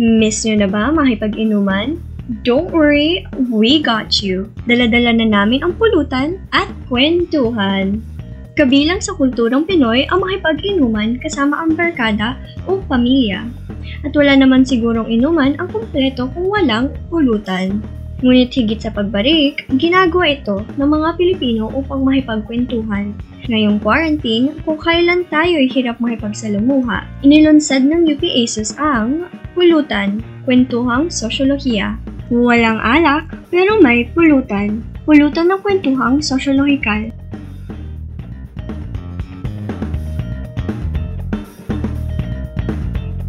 Miss nyo na ba makipag-inuman? Don't worry, we got you. Daladala na namin ang pulutan at kwentuhan. Kabilang sa kulturang Pinoy ang makipag-inuman kasama ang barkada o pamilya. At wala naman sigurong inuman ang kumpleto kung walang pulutan. Ngunit higit sa pagbarik, ginagawa ito ng mga Pilipino upang makipagkwentuhan. Ngayong quarantine, kung kailan tayo ay hirap makipagsalamuha, inilunsad ng UP ASUS ang Pulutan, Kwentuhang Sosyolohiya. Walang alak, pero may pulutan. Pulutan ng kwentuhang sosyolohikal